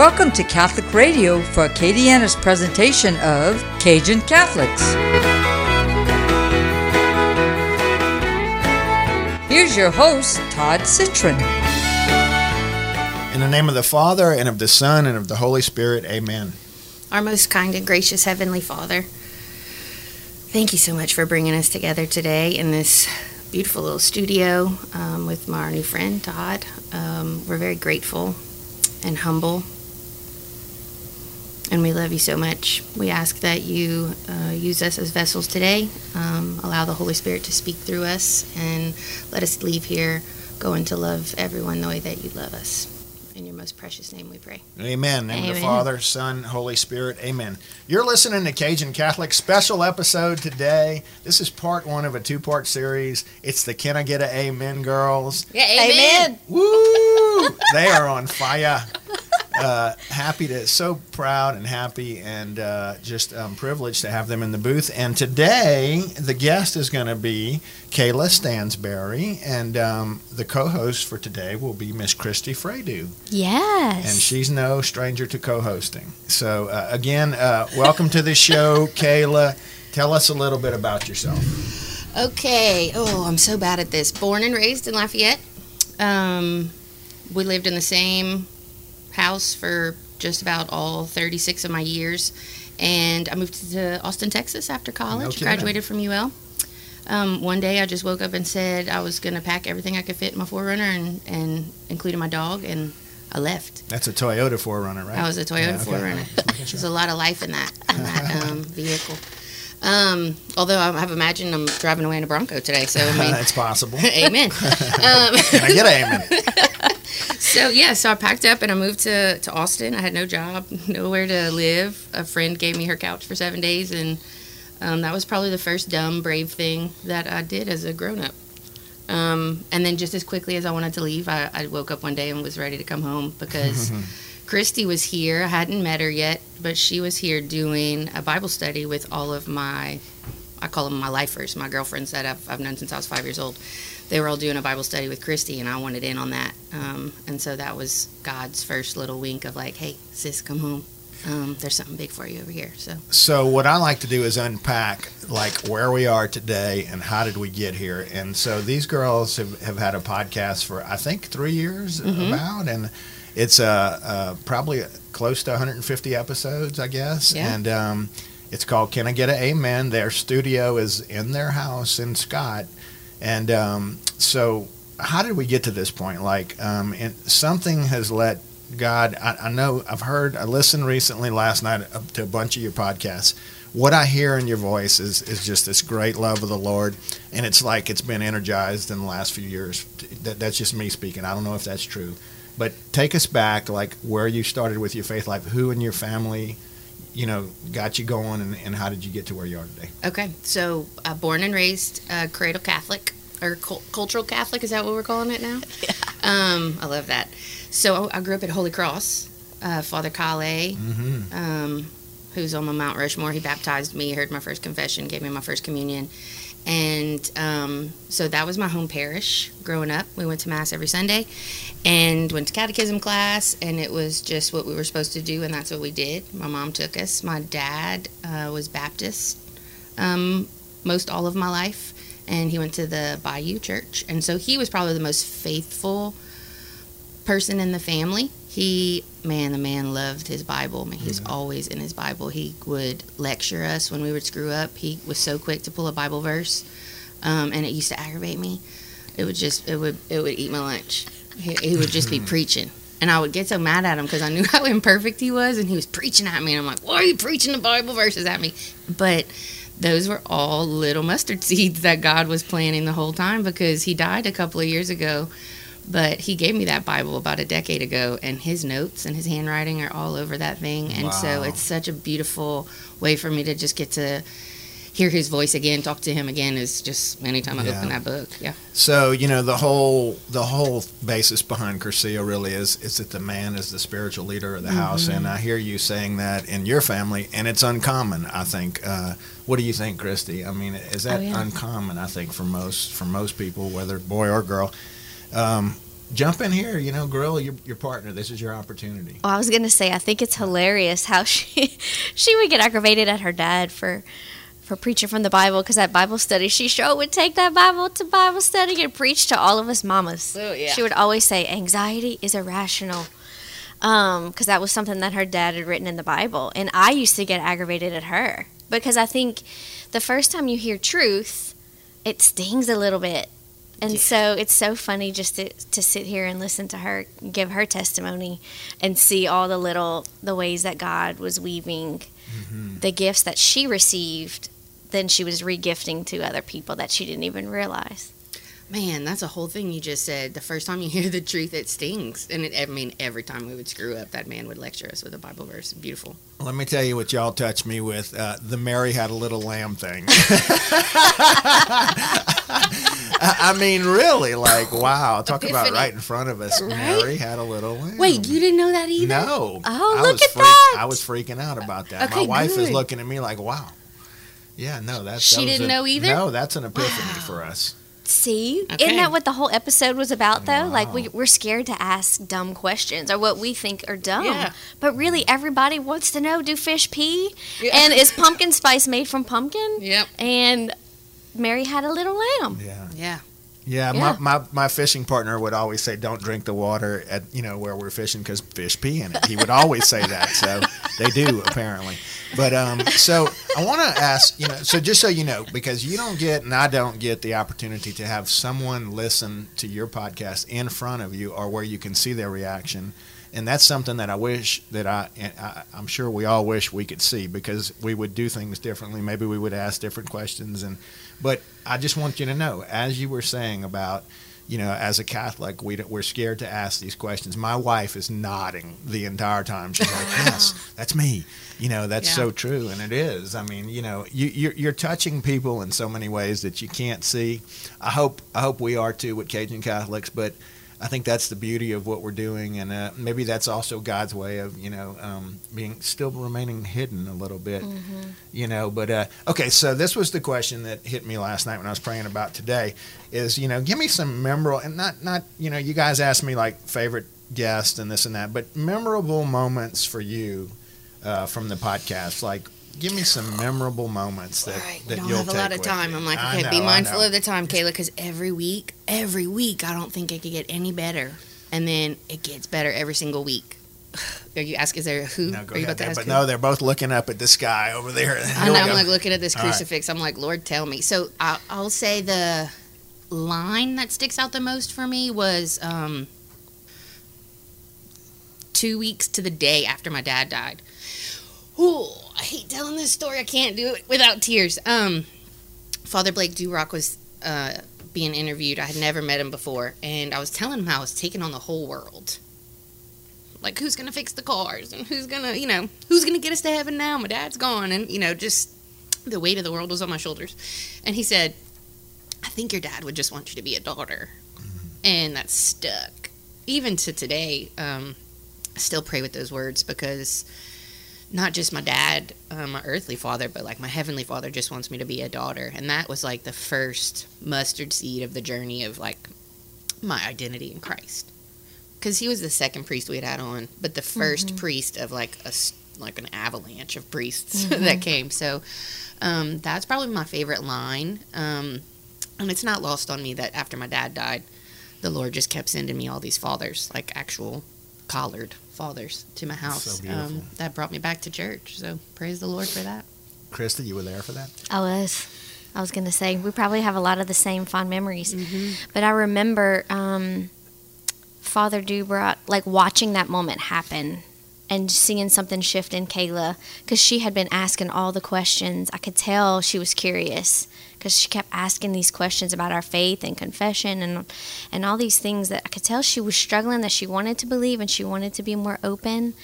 Welcome to Catholic Radio for Acadiana's presentation of Cajun Catholics. Here's your host, Todd Citron. In the name of the Father, and of the Son, and of the Holy Spirit, amen. Our most kind and gracious Heavenly Father, thank you so much for bringing us together today in this beautiful little studio um, with my new friend, Todd. Um, we're very grateful and humble and we love you so much. We ask that you uh, use us as vessels today, um, allow the Holy Spirit to speak through us, and let us leave here going to love everyone the way that you love us. In your most precious name we pray. Amen. Name of the Father, Son, Holy Spirit. Amen. You're listening to Cajun Catholic special episode today. This is part one of a two part series. It's the Can I Get a Amen girls. Yeah, amen. Woo! they are on fire. Uh, happy to, so proud and happy and uh, just um, privileged to have them in the booth. And today, the guest is going to be Kayla Stansberry, and um, the co-host for today will be Miss Christy Fredu. Yes. and she's no stranger to co-hosting. So uh, again, uh, welcome to the show, Kayla. Tell us a little bit about yourself. Okay. Oh, I'm so bad at this. Born and raised in Lafayette. Um, we lived in the same house for just about all 36 of my years. And I moved to Austin, Texas after college. graduated from UL. Um, one day I just woke up and said I was going to pack everything I could fit in my 4Runner and, and including my dog. And I left. That's a Toyota 4Runner, right? I was a Toyota Yeah, okay. 4Runner. There's a lot of life in that, in that um, vehicle. Um, although I have imagined I'm driving away in a Bronco today, so I mean, it's possible. amen. Um, Can I get an amen? So yeah, so I packed up and I moved to, to Austin. I had no job, nowhere to live. A friend gave me her couch for seven days, and um, that was probably the first dumb, brave thing that I did as a grown up. Um, and then just as quickly as I wanted to leave, I, I woke up one day and was ready to come home because Christy was here. I hadn't met her yet, but she was here doing a Bible study with all of my, I call them my lifers, my girlfriends that I've, I've known since I was five years old. They were all doing a Bible study with Christy, and I wanted in on that. Um, and so that was God's first little wink of like, hey, sis, come home. Um, there's something big for you over here. So So what I like to do is unpack like where we are today and how did we get here. And so these girls have, have had a podcast for I think three years Mm-hmm. about, and it's uh, uh, probably close to 150 episodes, I guess. Yeah. And um, it's called "Can I Get an Amen?" Their studio is in their house in Scott, and um, so how did we get to this point? Like, um, and something has let God. I, I know I've heard. I listened recently last night to a bunch of your podcasts. What I hear in your voice is is just this great love of the Lord, and it's like it's been energized in the last few years. That, that's just me speaking. I don't know if that's true, but take us back, like where you started with your faith life. Who in your family, you know, got you going, and, and how did you get to where you are today? Okay, so uh, born and raised uh, cradle Catholic or cul- cultural Catholic is that what we're calling it now? Yeah. Um, I love that. So I grew up at Holy Cross. Uh, Father Kale, Mm-hmm. um, who's on my Mount Rushmore, he baptized me, heard my first confession, gave me my first communion, and um, so that was my home parish growing up. We went to mass every Sunday, and went to catechism class, and it was just what we were supposed to do, and that's what we did. My mom took us. My dad uh, was Baptist um, most all of my life, and he went to the Bayou Church, and so he was probably the most faithful person in the family. He, man, the man loved his Bible. Man, he was always in his Bible. He would lecture us when we would screw up. He was so quick to pull a Bible verse, um, and it used to aggravate me. It would just, it would, it would eat my lunch. He, he would just be preaching. And I would get so mad at him because I knew how imperfect he was, and he was preaching at me. And I'm like, "Why are you preaching the Bible verses at me?" But those were all little mustard seeds that God was planting the whole time because he died a couple of years ago. But he gave me that Bible about a decade ago, and his notes and his handwriting are all over that thing. And so it's such a beautiful way for me to just get to hear his voice again, talk to him again. Is just anytime I Yeah. open that book, yeah. So you know the whole the whole basis behind Cursillo really is is that the man is the spiritual leader of the house, Mm-hmm. and I hear you saying that in your family, and it's uncommon. I think. Uh, what do you think, Christy? I mean, is that Oh, yeah. uncommon? I think for most for most people, whether boy or girl. Um, jump in here. You know, grill your, your partner. This is your opportunity. Well, I was gonna say I think it's hilarious how she she would get aggravated at her dad for for preaching from the Bible because at Bible study she sure would take that Bible to Bible study and preach to all of us mamas. Oh, yeah. She would always say anxiety is irrational. Um, because that was something that her dad had written in the Bible, and I used to get aggravated at her because I think the first time you hear truth, it stings a little bit, and so it's so funny just to, to sit here and listen to her give her testimony and see all the little the ways that God was weaving mm-hmm. the gifts that she received then she was regifting to other people that she didn't even realize. Man, that's a whole thing you just said. The first time you hear the truth, it stings. And it, I mean, every time we would screw up, that man would lecture us with a Bible verse. Beautiful. Let me tell you what y'all touched me with uh, the Mary had a little lamb thing. I mean, really, like, wow. Talk about right in front of us. Right? Mary had a little lamb. Wait, you didn't know that either? No. Oh, I look at freak- that. I was freaking out about that. My Okay, wife is looking at me like, wow. Yeah, no, that's She that didn't a- know either? No, that's an epiphany Wow. for us. See, Okay. isn't that what the whole episode was about? Though, like we, we're scared to ask dumb questions or what we think are dumb, Yeah. but really everybody wants to know: Do fish pee? Yeah. And is pumpkin spice made from pumpkin? Yep. And Mary had a little lamb. Yeah. Yeah. Yeah, Yeah. My, my my fishing partner would always say, "Don't drink the water at you know where we're fishing because fish pee in it." He would always say that. So they do apparently. But um, so I want to ask, you know, so just so you know, because you don't get and I don't get the opportunity to have someone listen to your podcast in front of you or where you can see their reaction. And that's something that I wish that I, I, I'm sure we all wish we could see because we would do things differently. Maybe we would ask different questions, and but I just want you to know, as you were saying about, you know, as a Catholic, we, we're scared to ask these questions. My wife is nodding the entire time. She's like, yes, that's me. You know, that's Yeah. so true. And it is. I mean, you know, you, you're, you're touching people in so many ways that you can't see. I hope, I hope we are too with Cajun Catholics, but I think that's the beauty of what we're doing. And uh, maybe that's also God's way of, you know, um, being still remaining hidden a little bit you know but uh, okay so this was the question that hit me last night when i was praying about today is you know give me some memorable and not not you know you guys asked me like favorite guest and this and that but memorable moments for you uh, from the podcast like give me some memorable moments that, right. That don't you'll have a lot of time. you. I'm like, okay, be know, I mindful of the time, Kayla, because every week, every week, I don't think it could get any better. And then it gets better every single week. Are you asking, is there a who? no, go Are you ahead about to ask but who? no they're both looking up at the sky over there I know. I'm like looking at this All right. crucifix. I'm like, Lord, tell me. So I'll, I'll say the line that sticks out the most for me was um, two weeks to the day after my dad died. Ooh, I hate telling this story. I can't do it without tears. Um, Father Blake Durock was uh, being interviewed. I had never met him before, and I was telling him how I was taking on the whole world. Like, who's gonna fix the cars, and who's gonna, you know, who's gonna get us to heaven now? My dad's gone, and you know, just the weight of the world was on my shoulders. And he said, "I think your dad would just want you to be a daughter," and that stuck. Even to today, um, I still pray with those words because not just my dad, uh, my earthly father, but like my heavenly father just wants me to be a daughter. And that was like the first mustard seed of the journey of like my identity in Christ. Because he was the second priest we had had on, but the 1st priest of like a like an avalanche of priests that came. So um, that's probably my favorite line. Um, and it's not lost on me that after my dad died, the Lord just kept sending me all these fathers, like actual collared fathers, to my house. so um, that brought me back to church. So praise the Lord for that. krista you were there for that I was. I was going to say, we probably have a lot of the same fond memories. But I remember um, Father Dubrat, like watching that moment happen and seeing something shift in Kayla because she had been asking all the questions. I could tell she was curious because she kept asking these questions about our faith and confession and and all these things that I could tell she was struggling that she wanted to believe and she wanted to be more open.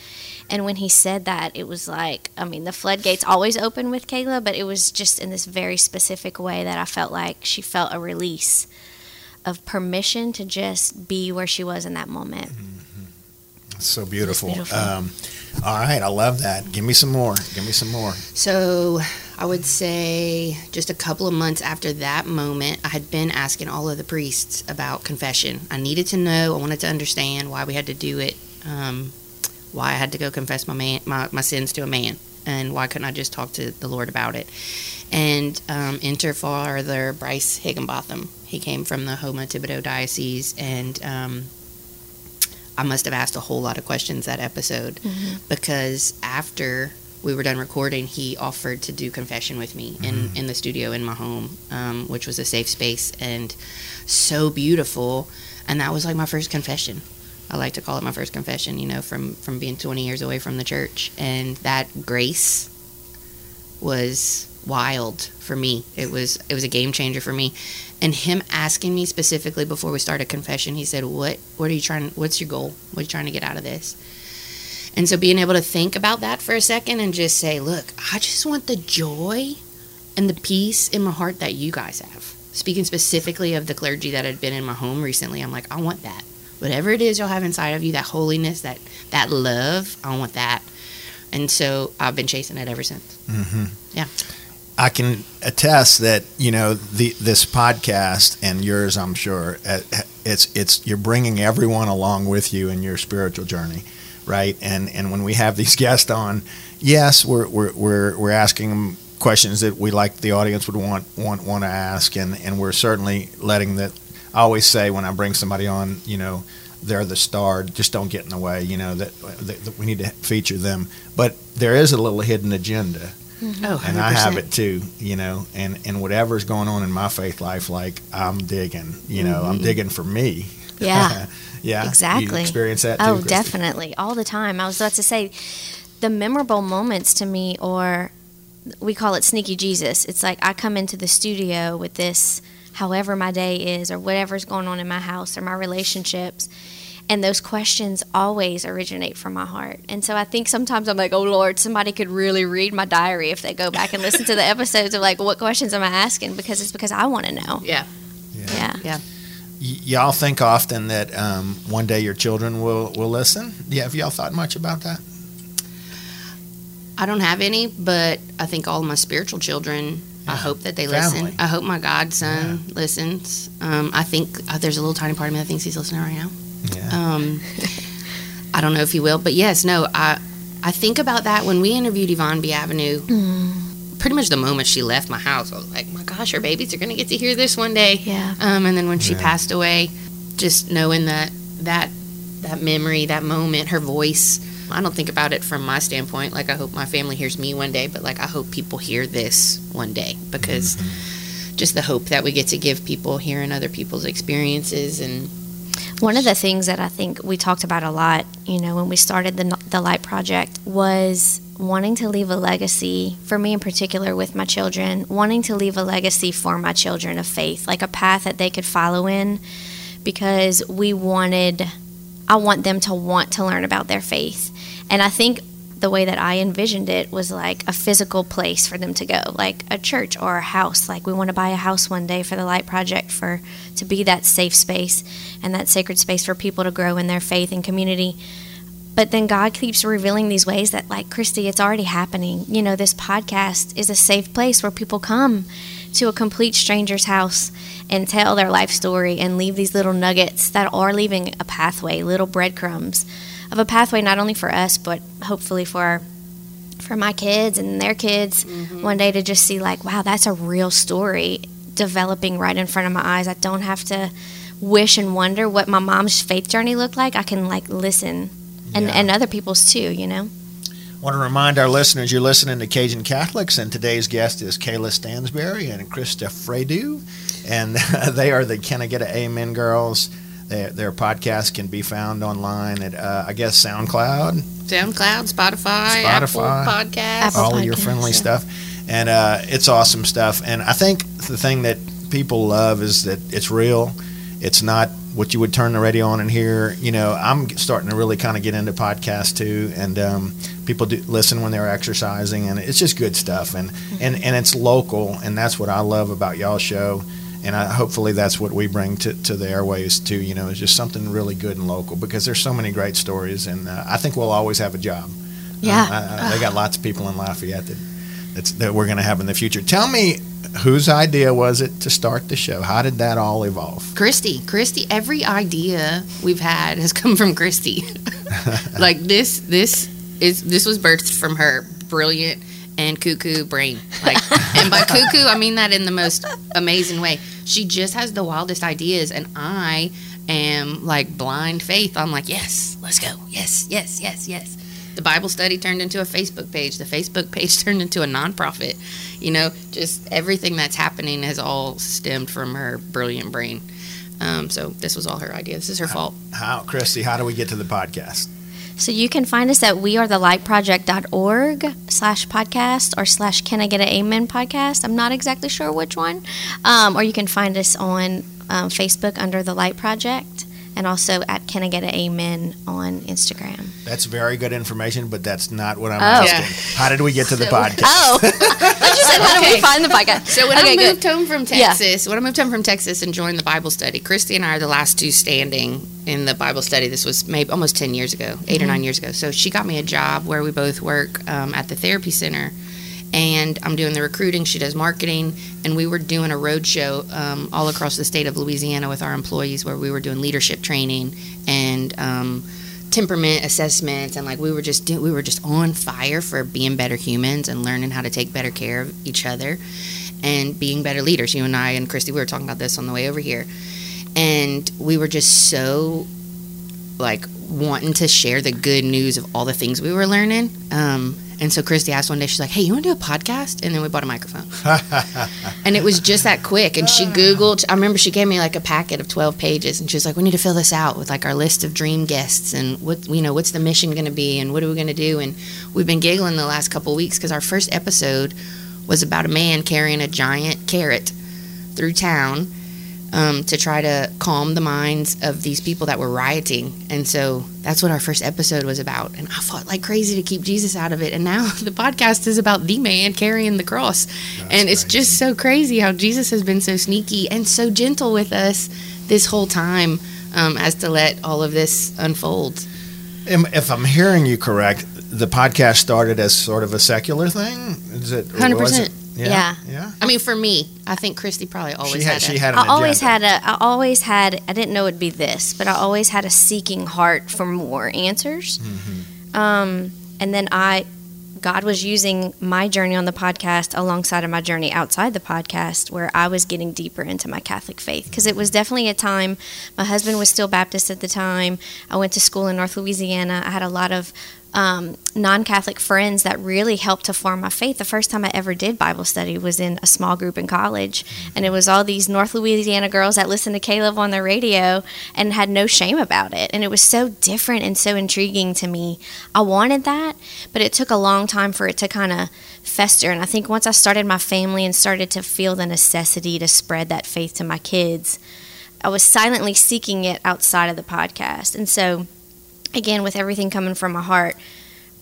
And when he said that, it was like, I mean, the floodgates always open with Kayla, but it was just in this very specific way that I felt like she felt a release of permission to just be where she was in that moment. Mm-hmm. So beautiful, beautiful. Um, all right i love that give me some more give me some more So I would say just a couple of months after that moment, I had been asking all of the priests about confession. I needed to know, I wanted to understand why we had to do it, um, why I had to go confess my, man, my, my sins to a man, and why couldn't I just talk to the Lord about it. And um, enter Father Bryce Higginbotham. He came from the Houma Thibodaux Diocese, and um, I must have asked a whole lot of questions that episode because after we were done recording, he offered to do confession with me in, in the studio in my home, um, which was a safe space and so beautiful. And that was like my first confession. I like to call it my first confession, you know, from, from being 20 years away from the church. And that grace was wild for me. It was it was a game changer for me. And him asking me specifically before we started confession, he said, "What what are you trying? What's your goal? What are you trying to get out of this?" And so being able to think about that for a second and just say, "Look, I just want the joy and the peace in my heart that you guys have." Speaking specifically of the clergy that had been in my home recently, I'm like, "I want that. Whatever it is you'll have inside of you, that holiness, that that love, I want that." And so I've been chasing it ever since. Mm-hmm. I can attest that you know the this podcast and yours. I'm sure uh, it's it's you're bringing everyone along with you in your spiritual journey, right? And and when we have these guests on, yes, we're we're we're, we're asking them questions that we like the audience would want want want to ask, and and we're certainly letting that. I always say when I bring somebody on, you know, they're the star. Just don't get in the way. You know that, that, that we need to feature them, but there is a little hidden agenda Mm-hmm. Oh, and I have it too, you know, and, and whatever's going on in my faith life, like I'm digging, you know, I'm mm-hmm. digging for me. Yeah. yeah. You Exactly. experience that oh, too? Oh, Christy? definitely. All the time. I was about to say the memorable moments to me, or we call it sneaky Jesus. It's like I come into the studio with this, however my day is, or whatever's going on in my house or my relationships. And those questions always originate from my heart. And so I think sometimes I'm like, oh Lord, somebody could really read my diary if they go back and listen to the episodes of like, what questions am I asking? Because it's because I want to know. Yeah. Yeah. Yeah. Y- y'all think often that um, one day your children will, will listen? Yeah. Have y'all thought much about that? I don't have any, but I think all my spiritual children. I hope that they Family. listen. I hope my godson listens. Um, I think uh, there's a little tiny part of me that thinks he's listening right now. Yeah. Um, I don't know if he will, but yes, no. I I think about that when we interviewed Yvonne Bienvenu. Pretty much the moment she left my house, I was like, "My gosh, her babies are going to get to hear this one day." Yeah. Um, and then when she Yeah. passed away, just knowing that that that memory, that moment, her voice. I don't think about it from my standpoint. Like I hope my family hears me one day, but like I hope people hear this one day because just the hope that we get to give people hearing other people's experiences and One of the things that I think we talked about a lot, you know, when we started the the Light Project was wanting to leave a legacy for me in particular with my children, wanting to leave a legacy for my children of faith, like a path that they could follow in because we wanted I want them to want to learn about their faith. And I think the way that I envisioned it was like a physical place for them to go, like a church or a house. Like we want to buy a house one day for the Light Project for to be that safe space and that sacred space for people to grow in their faith and community. But then God keeps revealing these ways that, like Christy, it's already happening. You know, this podcast is a safe place where people come to a complete stranger's house and tell their life story and leave these little nuggets that are leaving a pathway, little breadcrumbs of a pathway not only for us, but hopefully for our, for my kids and their kids mm-hmm. one day to just see like, wow, that's a real story developing right in front of my eyes. I don't have to wish and wonder what my mom's faith journey looked like. I can like listen and, Yeah. and other people's too, you know? I want to remind our listeners you're listening to Cajun Catholics, and today's guest is Kayla Stansberry and Krista Fredu, and they are the Can I Get a Amen girls. Their, their podcast can be found online at, uh, I guess, SoundCloud, SoundCloud, Spotify, Spotify. Apple Podcasts. Apple all of your Podcasts, friendly yeah. stuff, and uh, it's awesome stuff. And I think the thing that people love is that it's real. It's not what you would turn the radio on and hear. You know, I'm starting to really kind of get into podcasts too, and um, people do listen when they're exercising, and it's just good stuff. And and and it's local, and that's what I love about y'all show. And I, hopefully that's what we bring to, to the airways too. You know, is just something really good and local because there's so many great stories, and uh, I think we'll always have a job. Yeah. Uh, I- I- they got lots of people in Lafayette that that's, that we're going to have in the future. Tell me, whose idea was it to start the show? How did that all evolve? Christy, Christy, every idea we've had has come from Christy. like this, this is this was birthed from her brilliant and cuckoo brain. Like, and by cuckoo, I mean that in the most amazing way. She just has the wildest ideas, and I am like blind faith. I'm like, yes, let's go. Yes, yes, yes, yes. The Bible study turned into a Facebook page. The Facebook page turned into a nonprofit. You know, just everything that's happening has all stemmed from her brilliant brain. Um, so this was all her idea. This is her fault. How, Christy, how do we get to the podcast? So you can find us at wearethelightproject.org slash podcast or slash can I get an amen podcast. I'm not exactly sure which one. Um, or you can find us on um, Facebook under The Light Project and also at Can I Get an Amen on Instagram. That's very good information, but that's not what I'm Oh. asking. How did we get to the podcast? Oh, I just said, how do we find the podcast? So when okay, I good. moved home from Yeah. Texas, when I moved home from Texas and joined the Bible study, Christy and I are the last two standing in the Bible study. This was maybe almost ten years ago, 8 or nine years ago. So she got me a job where we both work um, at the therapy center, and I'm doing the recruiting. She does marketing, and we were doing a road show um, all across the state of Louisiana with our employees, where we were doing leadership training and. Um, temperament assessments and like we were just do, we were just on fire for being better humans and learning how to take better care of each other and being better leaders. You and I and Christy, we were talking about this on the way over here, and we were just so like wanting to share the good news of all the things we were learning. Um, and so Christy asked one day, she's like, "Hey, you want to do a podcast?" And then we bought a microphone, and it was just that quick. And she Googled. I remember she gave me like a packet of twelve pages, and she was like, "We need to fill this out with like our list of dream guests and what you know, what's the mission going to be, and what are we going to do?" And we've been giggling the last couple weeks because our first episode was about a man carrying a giant carrot through town um, to try to calm the minds of these people that were rioting. And so that's what our first episode was about. And I fought like crazy to keep Jesus out of it. And now the podcast is about the man carrying the cross. and it's just so crazy how Jesus has been so sneaky and so gentle with us this whole time um, as to let all of this unfold. If I'm hearing you correct, the podcast started as sort of a secular thing. Is it? 100%. it- Yeah. Yeah. Yeah. I mean, for me, I think Christy probably always She had. had, She a- had. An I always agenda. had a. I always had. I didn't know it'd be this, but I always had a seeking heart for more answers. Um, and then I, God was using my journey on the podcast alongside of my journey outside the podcast, where I was getting deeper into my Catholic faith. Because it was definitely a time. My husband was still Baptist at the time. I went to school in North Louisiana. I had a lot of um, non-Catholic friends that really helped to form my faith. The first time I ever did Bible study was in a small group in college, and it was all these North Louisiana girls that listened to K-LOVE on the radio and had no shame about it. And it was so different and so intriguing to me. I wanted that, but it took a long time for it to kind of fester. And I think once I started my family and started to feel the necessity to spread that faith to my kids, I was silently seeking it outside of the podcast. And so, again, with everything coming from my heart,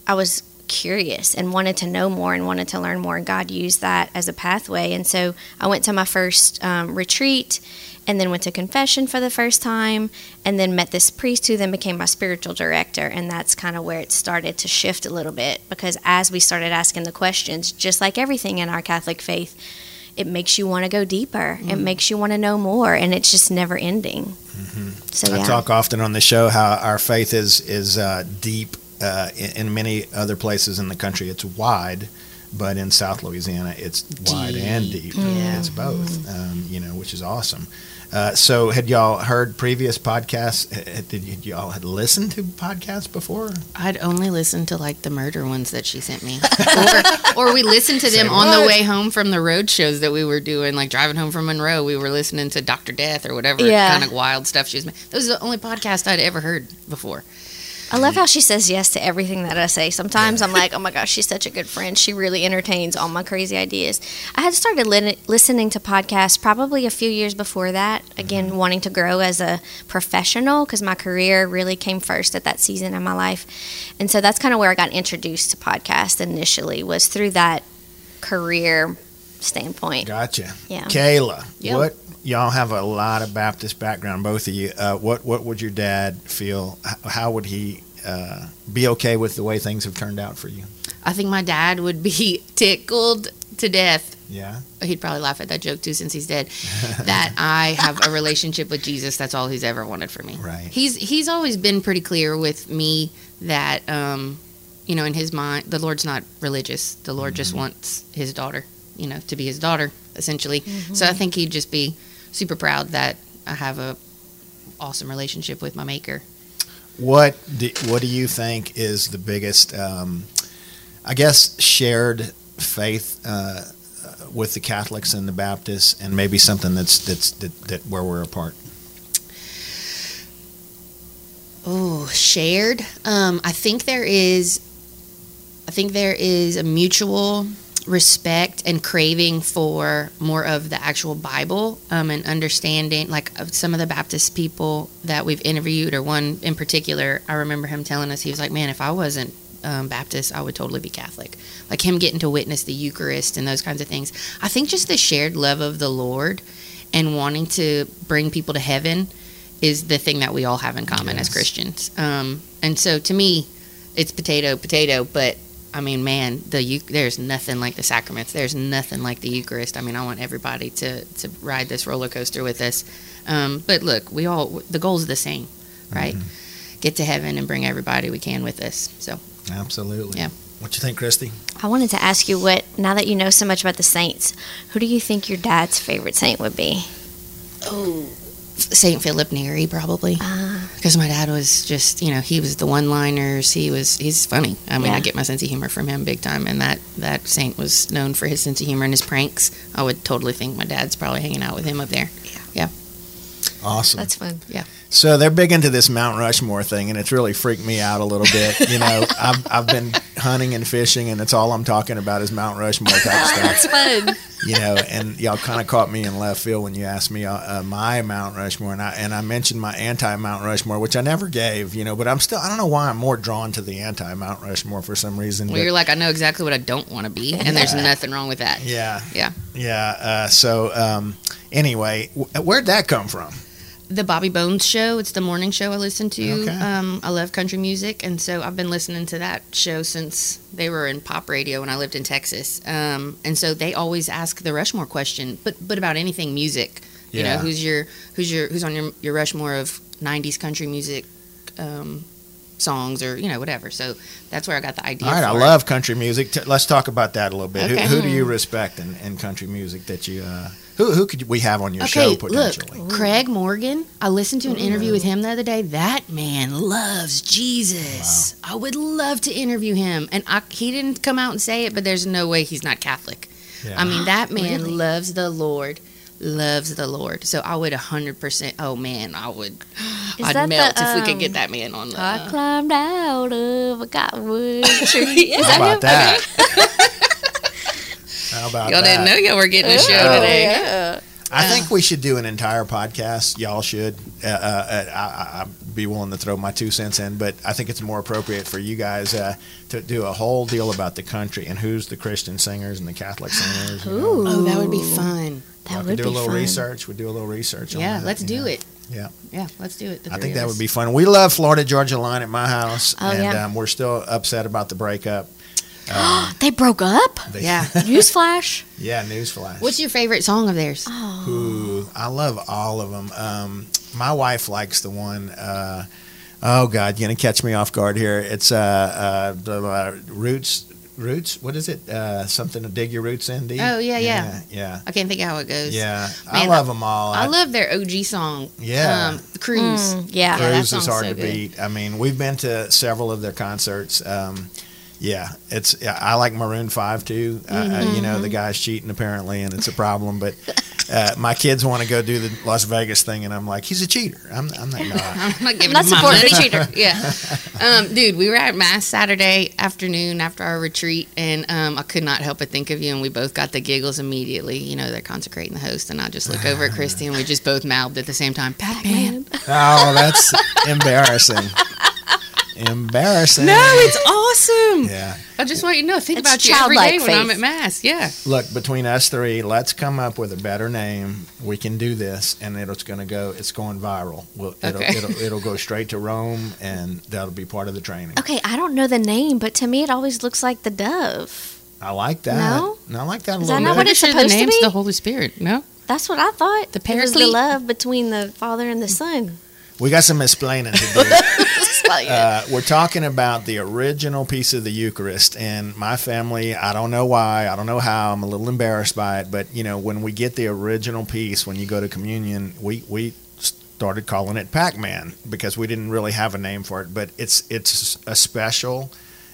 I was curious and wanted to know more and wanted to learn more. And God used that as a pathway. And so I went to my first um, retreat and then went to confession for the first time and then met this priest who then became my spiritual director. And that's kind of where it started to shift a little bit because as we started asking the questions, just like everything in our Catholic faith, it makes you want to go deeper. It makes you want to know more, and it's just never ending. So I talk often on the show how our faith is is uh, deep uh, in, in many other places in the country. It's wide, but in South Louisiana, it's wide and deep. Yeah. It's both, um, you know, which is awesome. Uh, so, had y'all heard previous podcasts? Uh, Did y'all had listened to podcasts before? I'd only listened to like the murder ones that she sent me, or, or we listened to them Say on the way home from the road shows that we were doing, like driving home from Monroe. We were listening to Doctor Death or whatever Yeah. kind of wild stuff she was. ma- Those are the only podcast I'd ever heard before. I love how she says yes to everything that I say. Sometimes I'm like, oh my gosh, she's such a good friend. She really entertains all my crazy ideas. I had started li- listening to podcasts probably a few years before that. Again, mm-hmm. wanting to grow as a professional because my career really came first at that season in my life, and so that's kind of where I got introduced to podcasts initially was through that career standpoint. Gotcha. Yeah. Kayla, Yeah. what y'all have a lot of Baptist background, both of you. Uh, what what would your dad feel? How would he uh, be okay with the way things have turned out for you? I think my dad would be tickled to death. Yeah. He'd probably laugh at that joke too, since he's dead. that I have a relationship with Jesus. That's all he's ever wanted for me. Right. He's he's always been pretty clear with me that, um, you know, in his mind, the Lord's not religious. The Lord just wants his daughter, you know, to be his daughter, essentially. So I think he'd just be super proud that I have a awesome relationship with my Maker. What do, what do you think is the biggest, um, I guess, shared faith uh, uh, with the Catholics and the Baptists, and maybe something that's that's that, that where we're apart? Oh, shared. Um, I think there is. I think there is a mutual respect and craving for more of the actual Bible um, and understanding. Like of some of the Baptist people that we've interviewed, or one in particular, I remember him telling us he was like, "Man, if I wasn't um, Baptist, I would totally be Catholic." Like him getting to witness the Eucharist and those kinds of things. I think just the shared love of the Lord and wanting to bring people to heaven is the thing that we all have in common as Christians. Um, and so to me, it's potato, potato. But I mean, man, the there's nothing like the sacraments. There's nothing like the Eucharist. I mean, I want everybody to to ride this roller coaster with us. Um, but look, we all the goal's the same, right? Get to heaven and bring everybody we can with us. So Absolutely. Yeah. What you think, Christy? I wanted to ask you what, now that you know so much about the saints, who do you think your dad's favorite saint would be? Oh, Saint Philip Neri, probably, Uh, because my dad was just, you know, he was the one-liners. He was, he's funny. I mean, Yeah. I get my sense of humor from him big time, and that that saint was known for his sense of humor and his pranks. I would totally think my dad's probably hanging out with him up there. Yeah, awesome. that's fun. Yeah. So they're big into this Mount Rushmore thing, and it's really freaked me out a little bit. You know, I've, I've been hunting and fishing, and it's all I'm talking about is Mount Rushmore type stuff. That's fun. You know, and y'all kind of caught me in left field when you asked me uh, uh, my Mount Rushmore, and I and I mentioned my anti Mount Rushmore, which I never gave. You know, but I'm still I don't know why I'm more drawn to the anti Mount Rushmore for some reason. Well, but- you're like, I know exactly what I don't want to be, and there's nothing wrong with that. yeah, Yeah. yeah. Uh, so um, anyway, wh- where'd that come from? The Bobby Bones show. It's the morning show I listen to. Okay. Um, I love country music, and so I've been listening to that show since they were in pop radio when I lived in Texas. Um, and so they always ask the Rushmore question, but but about anything music. You know, who's your who's your who's on your your Rushmore of '90s country music um, songs or you know whatever. So that's where I got the idea. All right, I for it. love country music. Let's talk about that a little bit. Okay. Who, who do you respect in, in country music that you uh, who who could we have on your Okay, show look. Craig Morgan. I listened to an interview with him the other day. That man loves Jesus. I would love to interview him, and I, he didn't come out and say it, but there's no way he's not Catholic. Yeah. I mean, that man Really? loves the Lord, loves the Lord. So I would hundred percent. Oh man, I would. Is I'd melt the, if we could um, get that man on. I climbed out of a cottonwood tree. Is How about that? How about y'all that? didn't know y'all were getting a show Oh, today. yeah. I think we should do an entire podcast. Y'all should. Uh, uh, I, I, I'd be willing to throw my two cents in, but I think it's more appropriate for you guys uh, to do a whole deal about the country and who's the Christian singers and the Catholic singers. Ooh. Oh, that would be fun. That Y'all would could do a little fun. research. We do a little research. on Yeah, that, let's do know. it. Yeah. Yeah, let's do it. I think that us. would be fun. We love Florida Georgia Line at my house, Oh, and yeah. um, we're still upset about the breakup. Um, They broke up? they- Yeah. Newsflash. yeah. Newsflash. What's your favorite song of theirs? Oh. Ooh, I love all of them. Um, my wife likes the one. Uh, oh God, you're gonna catch me off guard here. It's uh, uh, the, uh, roots. Roots. What is it? Uh, something to dig your roots in. Deep? Oh, yeah, yeah. yeah, yeah. I can't think of how it goes. Yeah, I Man, love them all. I love their OG song. Yeah. Um, Cruise. Mm, yeah. Yeah, Cruise is song's hard so to good. beat. I mean, we've been to several of their concerts. Um, yeah, it's. Yeah, I like Maroon Five too. Uh, uh, you know, Mm-hmm. the guy's cheating apparently, and it's a problem. But uh, my kids want to go do the Las Vegas thing, and I'm like, he's a cheater. I'm, I'm not. No, I- I'm not giving Not him my supporting money. the cheater. yeah. Um, dude, we were at Mass Saturday afternoon after our retreat, and um, I could not help but think of you, and we both got the giggles immediately. You know, they're consecrating the host, and I just look over at Christy, and we just both mouthed at the same time, Batman. oh, that's embarrassing. Embarrassing. No, it's awesome. Yeah. I just want you to know. Think It's about you every day childlike when I'm at mass. Yeah. Look, between us three, let's come up with a better name. We can do this, and it's going to go. It's going viral. We'll, it'll, Okay. it'll, it'll go straight to Rome, and that'll be part of the training. Okay, I don't know the name, but to me it always looks like the dove. I like that. No? I like that a Is little that not bit. what it's supposed the to name's be? the Holy Spirit. No. That's what I thought. The It was the love between the Father and the Son. we got some explaining to do. Uh, we're talking about the original piece of the Eucharist, and my family, I don't know why, I don't know how, I'm a little embarrassed by it, but you know, when we get the original piece, when you go to communion, we, we started calling it Pac Man because we didn't really have a name for it, but it's, it's a special,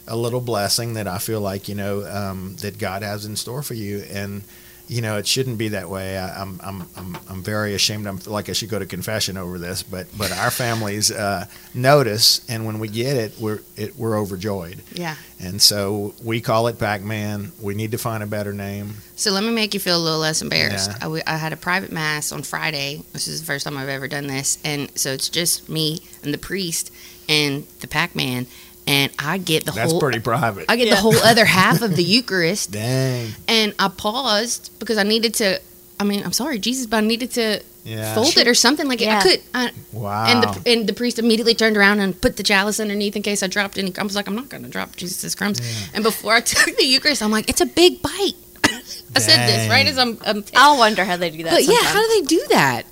a little blessing that I feel like, you know, um, that God has in store for you. And, you know, it shouldn't be that way. I, I'm, I'm, I'm, I'm very ashamed. I feel like I should go to confession over this, but, but our families uh, notice, and when we get it, we're, it, we're overjoyed. Yeah. And so we call it Pac Man. We need to find a better name. So let me make you feel a little less embarrassed. Yeah. I had a private mass on Friday. This is the first time I've ever done this, and so it's just me and the priest and the Pac-Man, and I get the That's whole. pretty private. I get the whole other half of the Eucharist, Dang. and I paused because I needed to. I mean, I'm sorry, Jesus, but I needed to Yeah. fold it or something like it. Yeah. I could. I, Wow. and the and the priest immediately turned around and put the chalice underneath in case I dropped any. I was like, I'm not going to drop Jesus' crumbs. And before I took the Eucharist, I'm like, it's a big bite. I said this right as I'm. I'm I'll wonder how they do that. but yeah, how do they do that?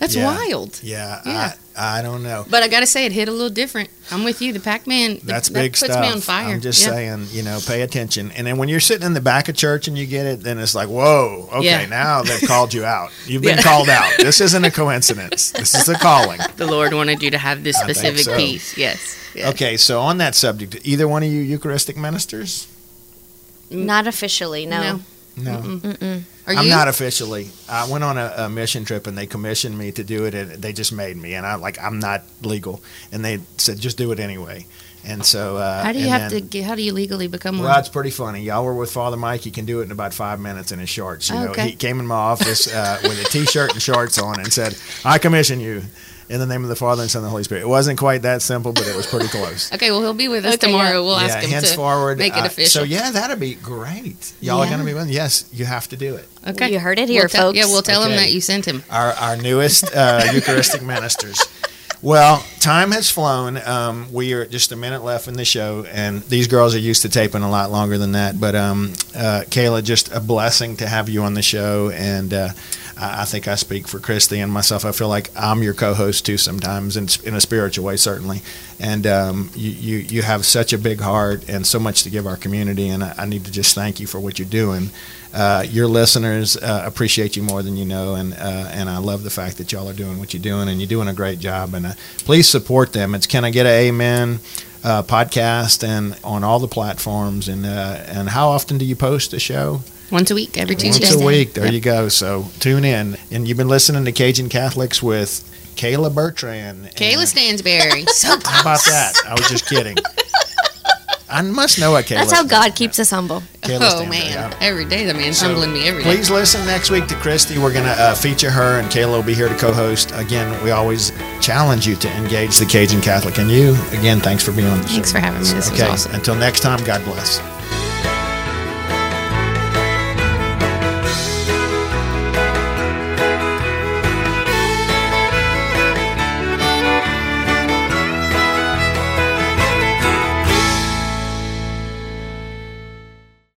That's Yeah. wild. yeah, Yeah. I, I don't know. But I got to say, it hit a little different. I'm with you. The Pac-Man. That's that big puts stuff. me on fire. I'm just Yeah. saying, you know, pay attention. And then when you're sitting in the back of church and you get it, then it's like, whoa, okay, Yeah. now they've called you out. You've been Yeah. called out. This isn't a coincidence. This is a calling. The Lord wanted you to have this specific so. piece. Yes. yes. Okay, so on that subject, either one of you Eucharistic ministers? Not officially, no. No. Mm-mm. Are I'm not officially. I went on a, a mission trip and they commissioned me to do it, and they just made me. And I like I'm not legal, and they said just do it anyway. And so uh, How do you have then- to get? How do you legally become Well, one? it's pretty funny. Y'all were with Father Mike. He can do it in about five minutes in his shorts. You know, Okay. he came in my office uh, with a T-shirt and shorts on and said, "I commission you in the name of the Father and Son and the Holy Spirit." It wasn't quite that simple, but it was pretty close. Okay, well he'll be with us Okay, tomorrow. yeah. We'll ask yeah, him to henceforward, make it uh, official. So yeah, that'd be great. Y'all are going to be with. Yes, you have to do it. okay, You heard it here, We'll tell- folks. Yeah, we'll tell him that you sent him. our, our newest uh, Eucharistic ministers. Well, time has flown. Um, we are just a minute left in the show, and these girls are used to taping a lot longer than that. But um, uh, Kayla, just a blessing to have you on the show, and uh, I think I speak for Christy and myself. I feel like I'm your co-host too sometimes, in, in a spiritual way, certainly. And um, you, you you have such a big heart and so much to give our community, and I, I need to just thank you for what you're doing. Uh, your listeners uh, appreciate you more than you know, and uh, and I love the fact that y'all are doing what you're doing, and you're doing a great job. And uh, please support them. It's Can I Get an Amen uh, podcast, and on all the platforms. And uh, and how often do you post a show? Once a week, every Tuesday. Once a week. There Yep. you go. So tune in. And you've been listening to Cajun Catholics with Kayla Bertrand. Kayla Stansberry. So How about that? I was just kidding. I must know what Kayla. That's how God keeps us humble. Kayla oh Stansberry, man, yeah. every day the man's So, humbling me every day. Please listen next week to Christy. We're going to uh, feature her, and Kayla will be here to co-host. Again, we always challenge you to engage the Cajun Catholic. And you, again, thanks for being on the show. Thanks for having me. This was okay. awesome. Until next time, God bless.